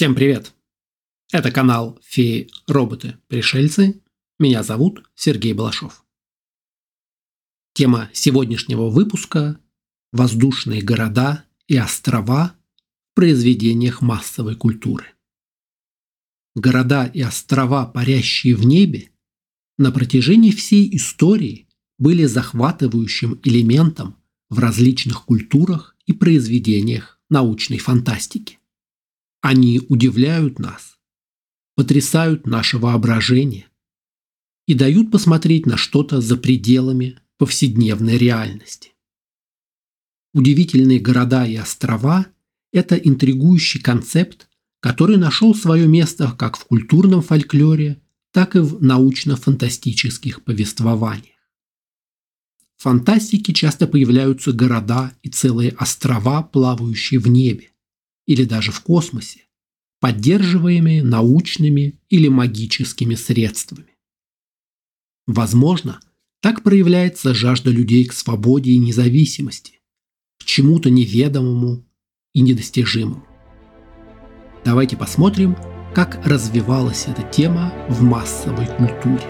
Всем привет! Это канал «Феи, роботы, пришельцы». Меня зовут Сергей Балашов. Тема сегодняшнего выпуска – воздушные города и острова в произведениях массовой культуры. Города и острова, парящие в небе, на протяжении всей истории были захватывающим элементом в различных культурах и произведениях научной фантастики. Они удивляют нас, потрясают наше воображение и дают посмотреть на что-то за пределами повседневной реальности. Удивительные города и острова – это интригующий концепт, который нашел свое место как в культурном фольклоре, так и в научно-фантастических повествованиях. В фантастике часто появляются города и целые острова, плавающие в небе или даже в космосе, поддерживаемые научными или магическими средствами. Возможно, так проявляется жажда людей к свободе и независимости, к чему-то неведомому и недостижимому. Давайте посмотрим, как развивалась эта тема в массовой культуре.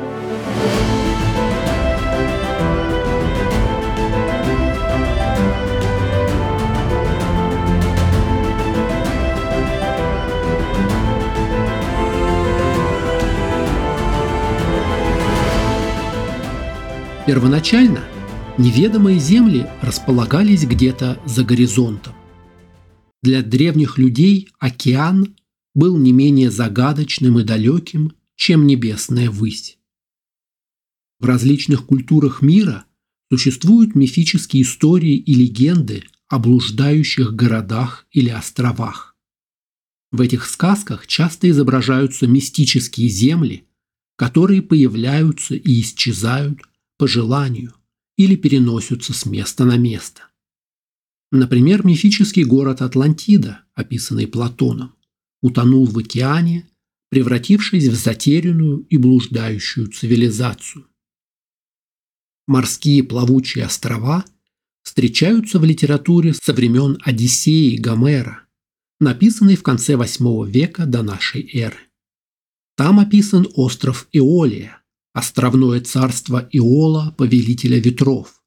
Первоначально неведомые земли располагались где-то за горизонтом. Для древних людей океан был не менее загадочным и далеким, чем небесная высь. В различных культурах мира существуют мифические истории и легенды о блуждающих городах или островах. В этих сказках часто изображаются мистические земли, которые появляются и исчезают по желанию или переносятся с места на место. Например, мифический город Атлантида, описанный Платоном, утонул в океане, превратившись в затерянную и блуждающую цивилизацию. Морские плавучие острова встречаются в литературе со времен Одиссеи Гомера, написанной в конце VIII века до нашей эры. Там описан остров Иолия, островное царство Иола, повелителя ветров,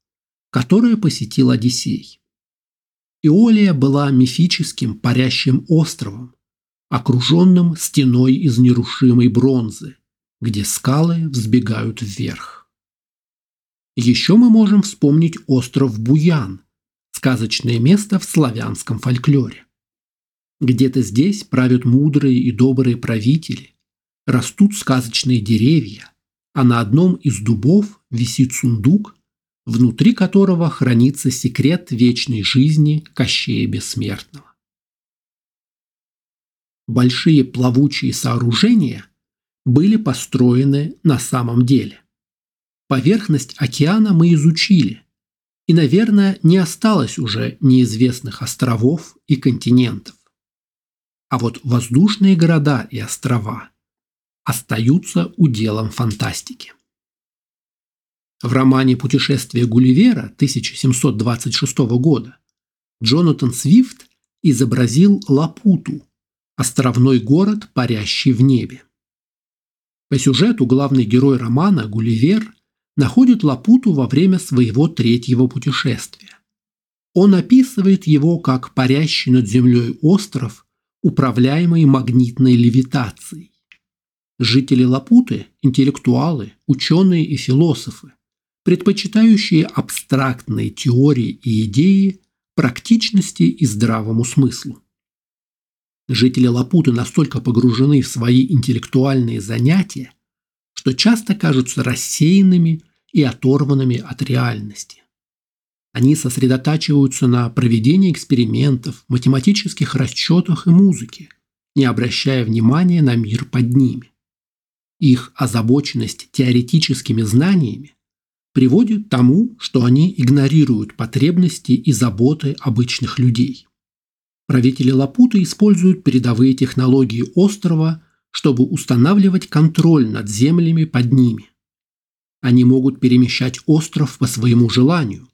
которое посетил Одиссей. Иолия была мифическим парящим островом, окруженным стеной из нерушимой бронзы, где скалы взбегают вверх. Еще мы можем вспомнить остров Буян, сказочное место в славянском фольклоре. Где-то здесь правят мудрые и добрые правители, растут сказочные деревья, а на одном из дубов висит сундук, внутри которого хранится секрет вечной жизни Кощея Бессмертного. Большие плавучие сооружения были построены на самом деле. Поверхность океана мы изучили, и, наверное, не осталось уже неизвестных островов и континентов. А вот воздушные города и острова – остаются уделом фантастики. В романе «Путешествие Гулливера» 1726 года Джонатан Свифт изобразил Лапуту – островной город, парящий в небе. По сюжету главный герой романа Гулливер находит Лапуту во время своего третьего путешествия. Он описывает его как парящий над землей остров, управляемый магнитной левитацией. Жители Лапуты – интеллектуалы, ученые и философы, предпочитающие абстрактные теории и идеи практичности и здравому смыслу. Жители Лапуты настолько погружены в свои интеллектуальные занятия, что часто кажутся рассеянными и оторванными от реальности. Они сосредотачиваются на проведении экспериментов, математических расчетах и музыке, не обращая внимания на мир под ними. Их озабоченность теоретическими знаниями приводит к тому, что они игнорируют потребности и заботы обычных людей. Правители Лапуты используют передовые технологии острова, чтобы устанавливать контроль над землями под ними. Они могут перемещать остров по своему желанию,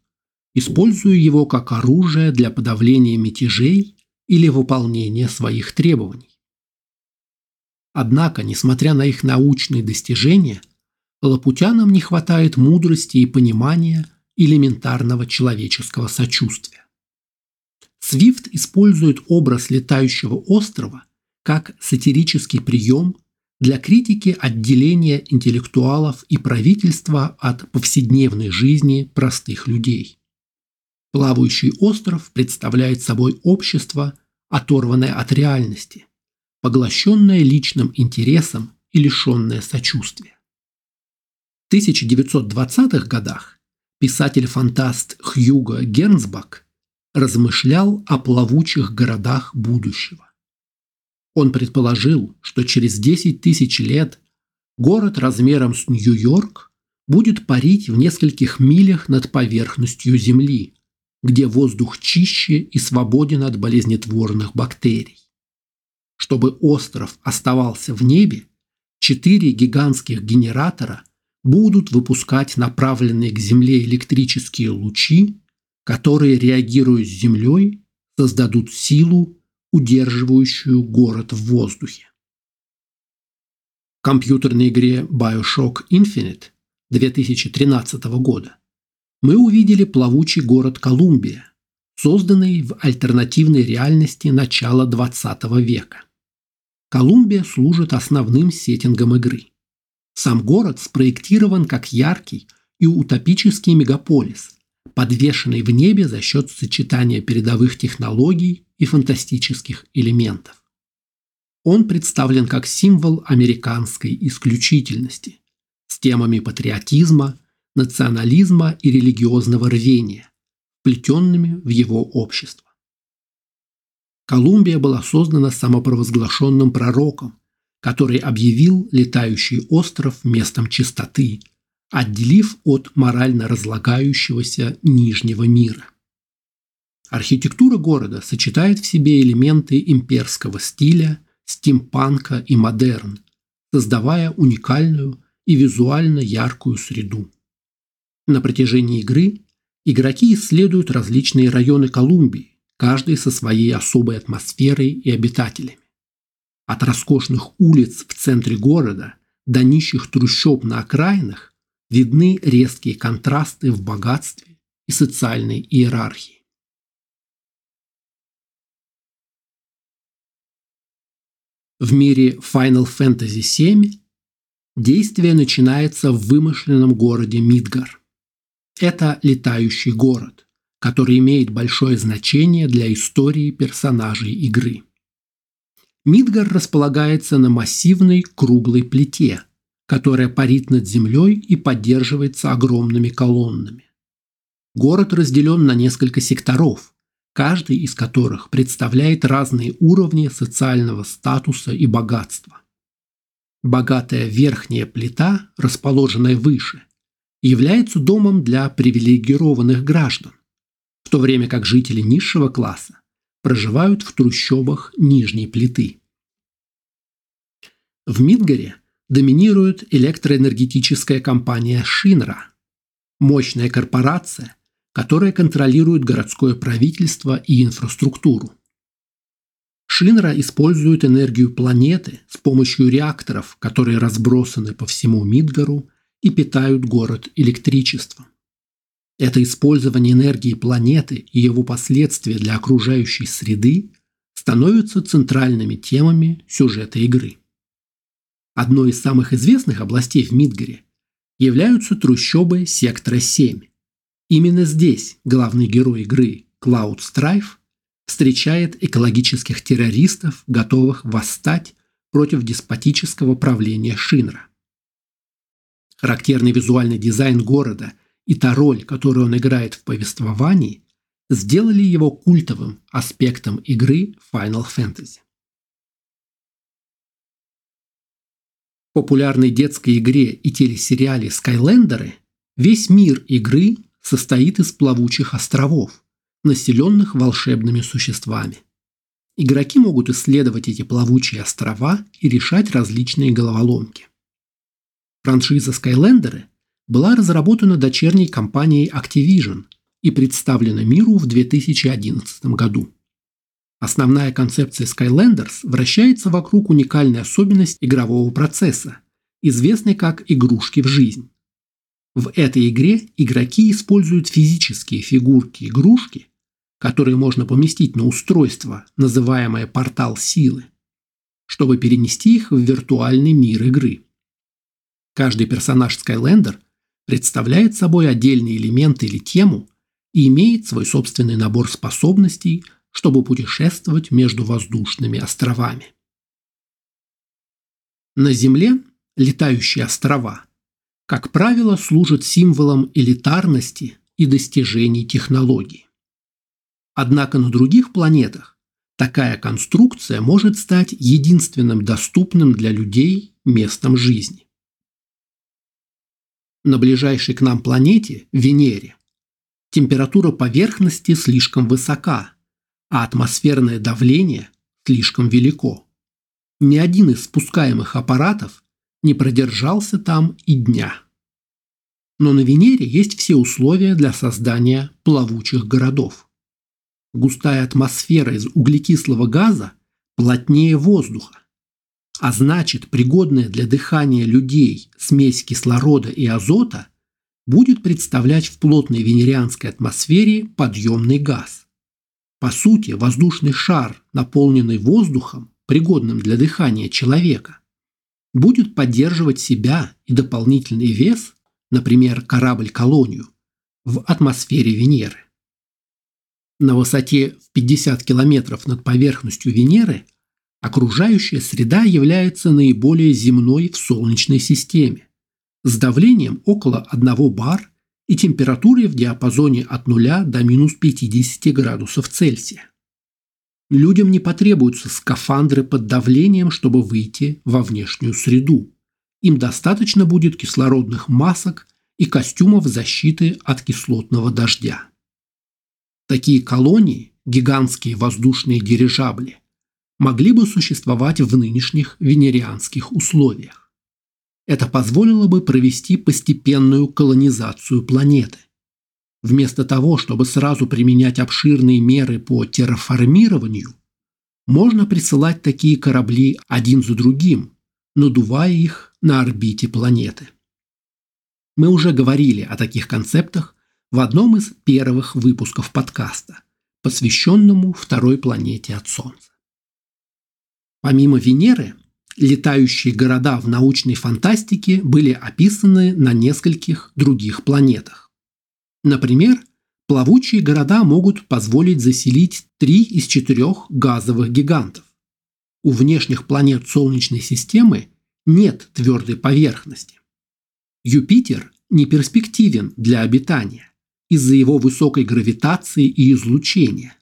используя его как оружие для подавления мятежей или выполнения своих требований. Однако, несмотря на их научные достижения, лапутянам не хватает мудрости и понимания элементарного человеческого сочувствия. Свифт использует образ летающего острова как сатирический прием для критики отделения интеллектуалов и правительства от повседневной жизни простых людей. Плавающий остров представляет собой общество, оторванное от реальности, поглощенное личным интересом и лишенное сочувствия. В 1920-х годах писатель-фантаст Хьюго Гернсбак размышлял о плавучих городах будущего. Он предположил, что через 10 тысяч лет город размером с Нью-Йорк будет парить в нескольких милях над поверхностью Земли, где воздух чище и свободен от болезнетворных бактерий. Чтобы остров оставался в небе, четыре гигантских генератора будут выпускать направленные к Земле электрические лучи, которые, реагируя с Землей, создадут силу удерживающую город в воздухе. В компьютерной игре Bioshock Infinite 2013 года мы увидели плавучий город Колумбия, созданный в альтернативной реальности начала 20 века. Колумбия служит основным сеттингом игры. Сам город спроектирован как яркий и утопический мегаполис, подвешенный в небе за счет сочетания передовых технологий и фантастических элементов. Он представлен как символ американской исключительности с темами патриотизма, национализма и религиозного рвения, плетенными в его общество. Колумбия была создана самопровозглашенным пророком, который объявил летающий остров местом чистоты, отделив от морально разлагающегося Нижнего мира. Архитектура города сочетает в себе элементы имперского стиля, стимпанка и модерн, создавая уникальную и визуально яркую среду. На протяжении игры игроки исследуют различные районы Колумбии, каждый со своей особой атмосферой и обитателями. От роскошных улиц в центре города до нищих трущоб на окраинах видны резкие контрасты в богатстве и социальной иерархии. В мире Final Fantasy VII действие начинается в вымышленном городе Мидгар. Это летающий город, который имеет большое значение для истории персонажей игры. Мидгар располагается на массивной круглой плите, которая парит над землей и поддерживается огромными колоннами. Город разделен на несколько секторов, каждый из которых представляет разные уровни социального статуса и богатства. Богатая верхняя плита, расположенная выше, является домом для привилегированных граждан, в то время как жители низшего класса проживают в трущобах нижней плиты. В Мидгаре доминирует электроэнергетическая компания Шинра, мощная корпорация, которая контролирует городское правительство и инфраструктуру. Шинра использует энергию планеты с помощью реакторов, которые разбросаны по всему Мидгару и питают город электричеством. Это использование энергии планеты и его последствия для окружающей среды становятся центральными темами сюжета игры. Одной из самых известных областей в Мидгаре являются трущобы сектора 7, Именно здесь главный герой игры Клауд Страйф встречает экологических террористов, готовых восстать против деспотического правления Шинра. Характерный визуальный дизайн города и та роль, которую он играет в повествовании, сделали его культовым аспектом игры Final Fantasy. В популярной детской игре и телесериале «Скайлендеры» весь мир игры состоит из плавучих островов, населенных волшебными существами. Игроки могут исследовать эти плавучие острова и решать различные головоломки. Франшиза Skylanders была разработана дочерней компанией Activision и представлена миру в 2011 году. Основная концепция Skylanders вращается вокруг уникальной особенности игрового процесса, известной как игрушки в жизнь. В этой игре игроки используют физические фигурки-игрушки, которые можно поместить на устройство, называемое портал силы, чтобы перенести их в виртуальный мир игры. Каждый персонаж Skylander представляет собой отдельный элемент или тему и имеет свой собственный набор способностей – чтобы путешествовать между воздушными островами. На Земле летающие острова, как правило, служат символом элитарности и достижений технологий. Однако на других планетах такая конструкция может стать единственным доступным для людей местом жизни. На ближайшей к нам планете, Венере, температура поверхности слишком высока, а атмосферное давление слишком велико. Ни один из спускаемых аппаратов не продержался там и дня. Но на Венере есть все условия для создания плавучих городов. Густая атмосфера из углекислого газа плотнее воздуха, а значит пригодная для дыхания людей смесь кислорода и азота будет представлять в плотной венерианской атмосфере подъемный газ. По сути, воздушный шар, наполненный воздухом, пригодным для дыхания человека, будет поддерживать себя и дополнительный вес, например, корабль-колонию, в атмосфере Венеры. На высоте в 50 километров над поверхностью Венеры окружающая среда является наиболее земной в Солнечной системе, с давлением около 1 бар и температурой в диапазоне от 0 до минус 50 градусов Цельсия. Людям не потребуются скафандры под давлением, чтобы выйти во внешнюю среду. Им достаточно будет кислородных масок и костюмов защиты от кислотного дождя. Такие колонии, гигантские воздушные дирижабли, могли бы существовать в нынешних венерианских условиях. Это позволило бы провести постепенную колонизацию планеты. Вместо того, чтобы сразу применять обширные меры по терраформированию, можно присылать такие корабли один за другим, надувая их на орбите планеты. Мы уже говорили о таких концептах в одном из первых выпусков подкаста, посвященному второй планете от Солнца. Помимо Венеры, летающие города в научной фантастике были описаны на нескольких других планетах. Например, плавучие города могут позволить заселить три из четырех газовых гигантов. У внешних планет Солнечной системы нет твердой поверхности. Юпитер не перспективен для обитания из-за его высокой гравитации и излучения.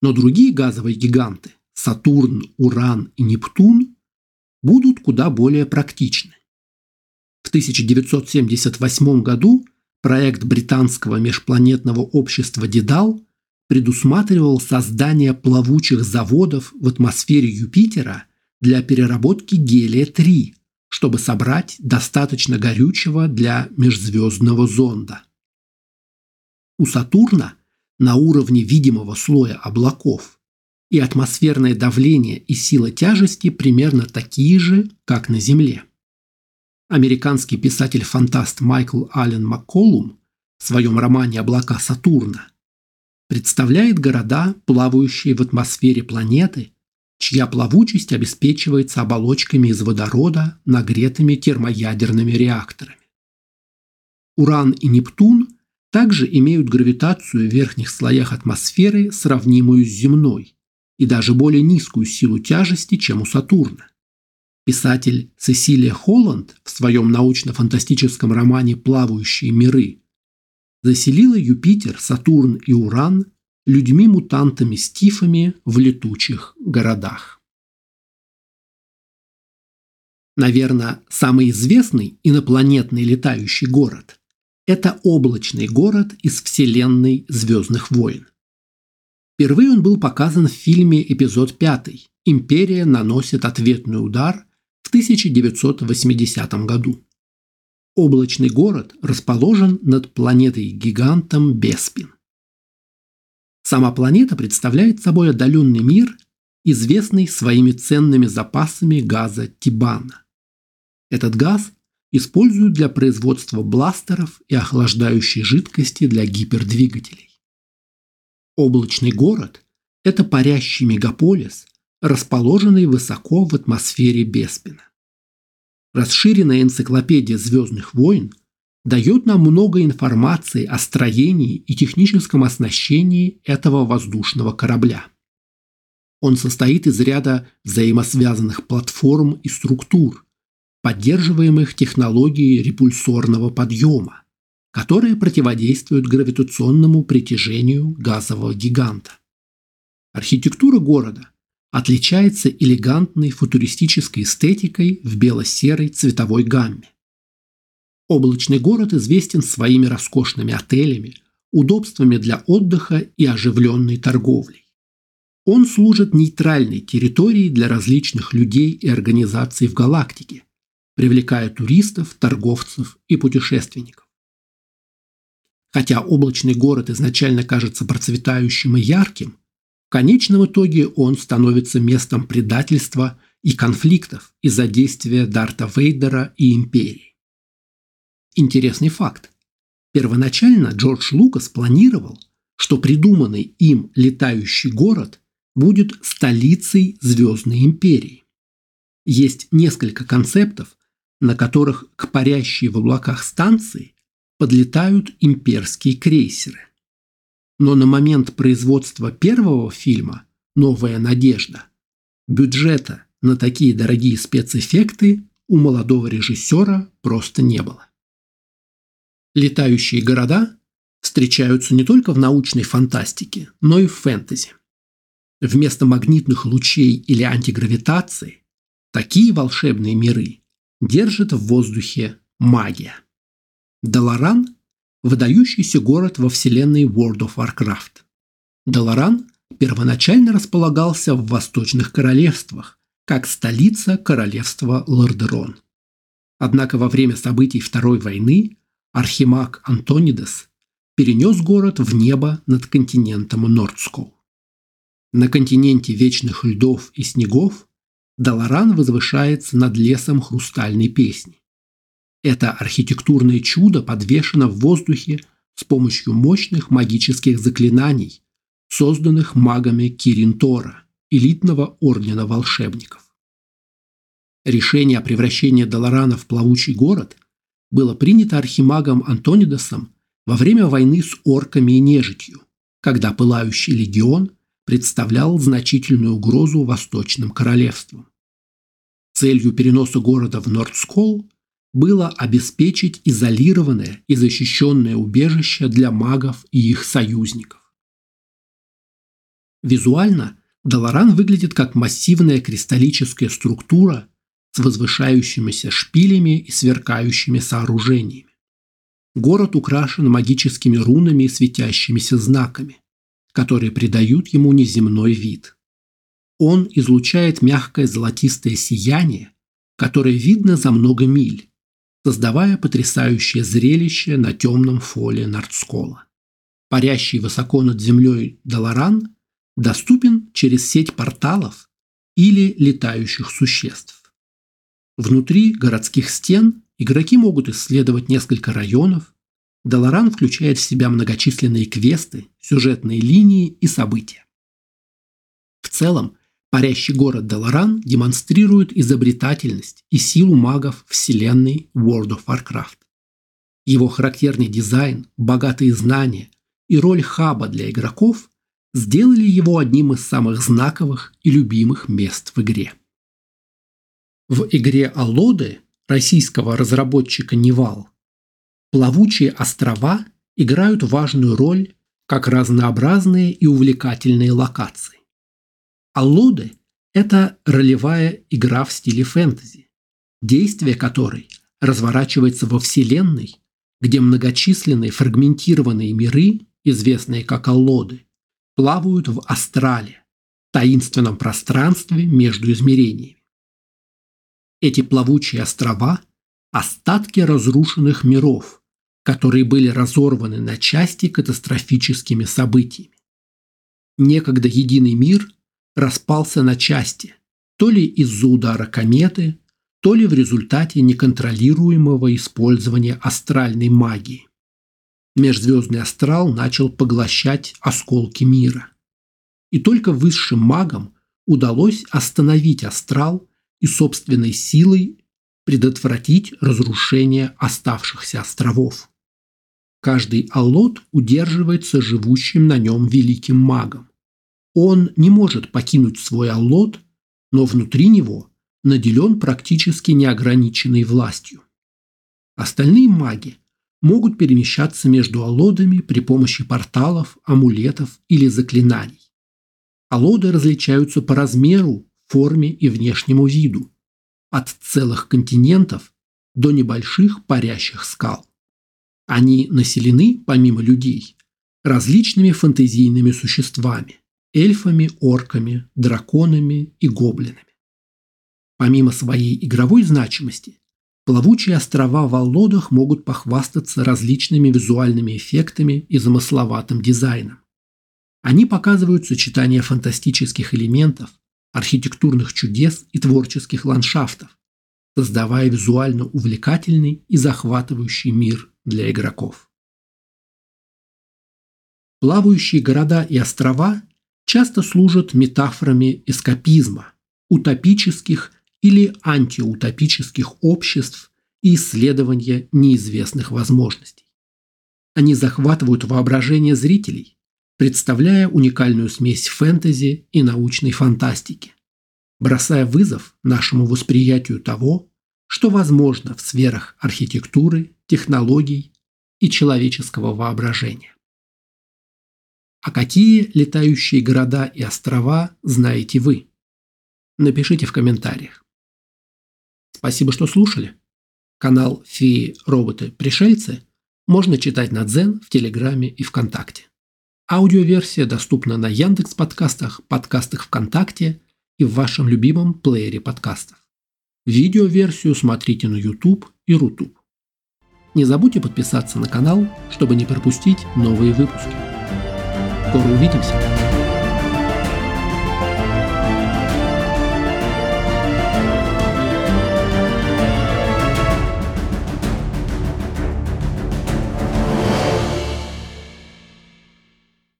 Но другие газовые гиганты – Сатурн, Уран и Нептун будут куда более практичны. В 1978 году проект британского межпланетного общества «Дедал» предусматривал создание плавучих заводов в атмосфере Юпитера для переработки гелия-3, чтобы собрать достаточно горючего для межзвездного зонда. У Сатурна на уровне видимого слоя облаков и атмосферное давление и сила тяжести примерно такие же, как на Земле. Американский писатель-фантаст Майкл Аллен Макколум в своем романе «Облака Сатурна» представляет города, плавающие в атмосфере планеты, чья плавучесть обеспечивается оболочками из водорода, нагретыми термоядерными реакторами. Уран и Нептун также имеют гравитацию в верхних слоях атмосферы, сравнимую с земной, и даже более низкую силу тяжести, чем у Сатурна. Писатель Сесилия Холланд в своем научно-фантастическом романе «Плавающие миры» заселила Юпитер, Сатурн и Уран людьми-мутантами-стифами в летучих городах. Наверное, самый известный инопланетный летающий город – это облачный город из вселенной «Звездных войн». Впервые он был показан в фильме «Эпизод 5. Империя наносит ответный удар» в 1980 году. Облачный город расположен над планетой-гигантом Беспин. Сама планета представляет собой отдаленный мир, известный своими ценными запасами газа Тибана. Этот газ используют для производства бластеров и охлаждающей жидкости для гипердвигателей. Облачный город – это парящий мегаполис, расположенный высоко в атмосфере Беспина. Расширенная энциклопедия «Звездных войн» дает нам много информации о строении и техническом оснащении этого воздушного корабля. Он состоит из ряда взаимосвязанных платформ и структур, поддерживаемых технологией репульсорного подъема, которые противодействуют гравитационному притяжению газового гиганта. Архитектура города отличается элегантной футуристической эстетикой в бело-серой цветовой гамме. Облачный город известен своими роскошными отелями, удобствами для отдыха и оживленной торговлей. Он служит нейтральной территорией для различных людей и организаций в галактике, привлекая туристов, торговцев и путешественников. Хотя облачный город изначально кажется процветающим и ярким, в конечном итоге он становится местом предательства и конфликтов из-за действия Дарта Вейдера и Империи. Интересный факт. Первоначально Джордж Лукас планировал, что придуманный им летающий город будет столицей Звездной империи. Есть несколько концептов, на которых к парящей в облаках станции подлетают имперские крейсеры. Но на момент производства первого фильма «Новая надежда» бюджета на такие дорогие спецэффекты у молодого режиссера просто не было. Летающие города встречаются не только в научной фантастике, но и в фэнтези. Вместо магнитных лучей или антигравитации такие волшебные миры держит в воздухе магия. Даларан – выдающийся город во вселенной World of Warcraft. Даларан первоначально располагался в Восточных Королевствах, как столица королевства Лордерон. Однако во время событий Второй войны Архимаг Антонидес перенес город в небо над континентом Нордскоу. На континенте вечных льдов и снегов Даларан возвышается над лесом хрустальной песни. Это архитектурное чудо подвешено в воздухе с помощью мощных магических заклинаний, созданных магами Киринтора, элитного ордена волшебников. Решение о превращении Даларана в плавучий город было принято архимагом Антонидосом во время войны с орками и нежитью, когда пылающий легион представлял значительную угрозу восточным королевствам. Целью переноса города в Нордскол было обеспечить изолированное и защищенное убежище для магов и их союзников. Визуально Даларан выглядит как массивная кристаллическая структура с возвышающимися шпилями и сверкающими сооружениями. Город украшен магическими рунами и светящимися знаками, которые придают ему неземной вид. Он излучает мягкое золотистое сияние, которое видно за много миль, создавая потрясающее зрелище на темном фоле Нордскола. Парящий высоко над землей Даларан доступен через сеть порталов или летающих существ. Внутри городских стен игроки могут исследовать несколько районов. Даларан включает в себя многочисленные квесты, сюжетные линии и события. В целом, парящий город Даларан демонстрирует изобретательность и силу магов вселенной World of Warcraft. Его характерный дизайн, богатые знания и роль хаба для игроков сделали его одним из самых знаковых и любимых мест в игре. В игре Аллоды российского разработчика Nival плавучие острова играют важную роль как разнообразные и увлекательные локации. Аллоды – это ролевая игра в стиле фэнтези, действие которой разворачивается во Вселенной, где многочисленные фрагментированные миры, известные как Аллоды, плавают в астрале, таинственном пространстве между измерениями. Эти плавучие острова – остатки разрушенных миров, которые были разорваны на части катастрофическими событиями. Некогда единый мир распался на части, то ли из-за удара кометы, то ли в результате неконтролируемого использования астральной магии. Межзвездный астрал начал поглощать осколки мира. И только высшим магам удалось остановить астрал и собственной силой предотвратить разрушение оставшихся островов. Каждый аллот удерживается живущим на нем великим магом. Он не может покинуть свой аллот, но внутри него наделен практически неограниченной властью. Остальные маги могут перемещаться между аллодами при помощи порталов, амулетов или заклинаний. Аллоды различаются по размеру, форме и внешнему виду, от целых континентов до небольших парящих скал. Они населены, помимо людей, различными фантазийными существами – эльфами, орками, драконами и гоблинами. Помимо своей игровой значимости, плавучие острова в Аллодах могут похвастаться различными визуальными эффектами и замысловатым дизайном. Они показывают сочетание фантастических элементов, архитектурных чудес и творческих ландшафтов, создавая визуально увлекательный и захватывающий мир для игроков. Плавающие города и острова часто служат метафорами эскапизма, утопических или антиутопических обществ и исследования неизвестных возможностей. Они захватывают воображение зрителей, представляя уникальную смесь фэнтези и научной фантастики, бросая вызов нашему восприятию того, что возможно в сферах архитектуры, технологий и человеческого воображения. А какие летающие города и острова знаете вы? Напишите в комментариях. Спасибо, что слушали. Канал «Феи, роботы, пришельцы» можно читать на Дзен, в Телеграме и ВКонтакте. Аудиоверсия доступна на Яндекс подкастах, подкастах ВКонтакте и в вашем любимом плеере подкастов. Видеоверсию смотрите на YouTube и Рутуб. Не забудьте подписаться на канал, чтобы не пропустить новые выпуски. Скоро увидимся!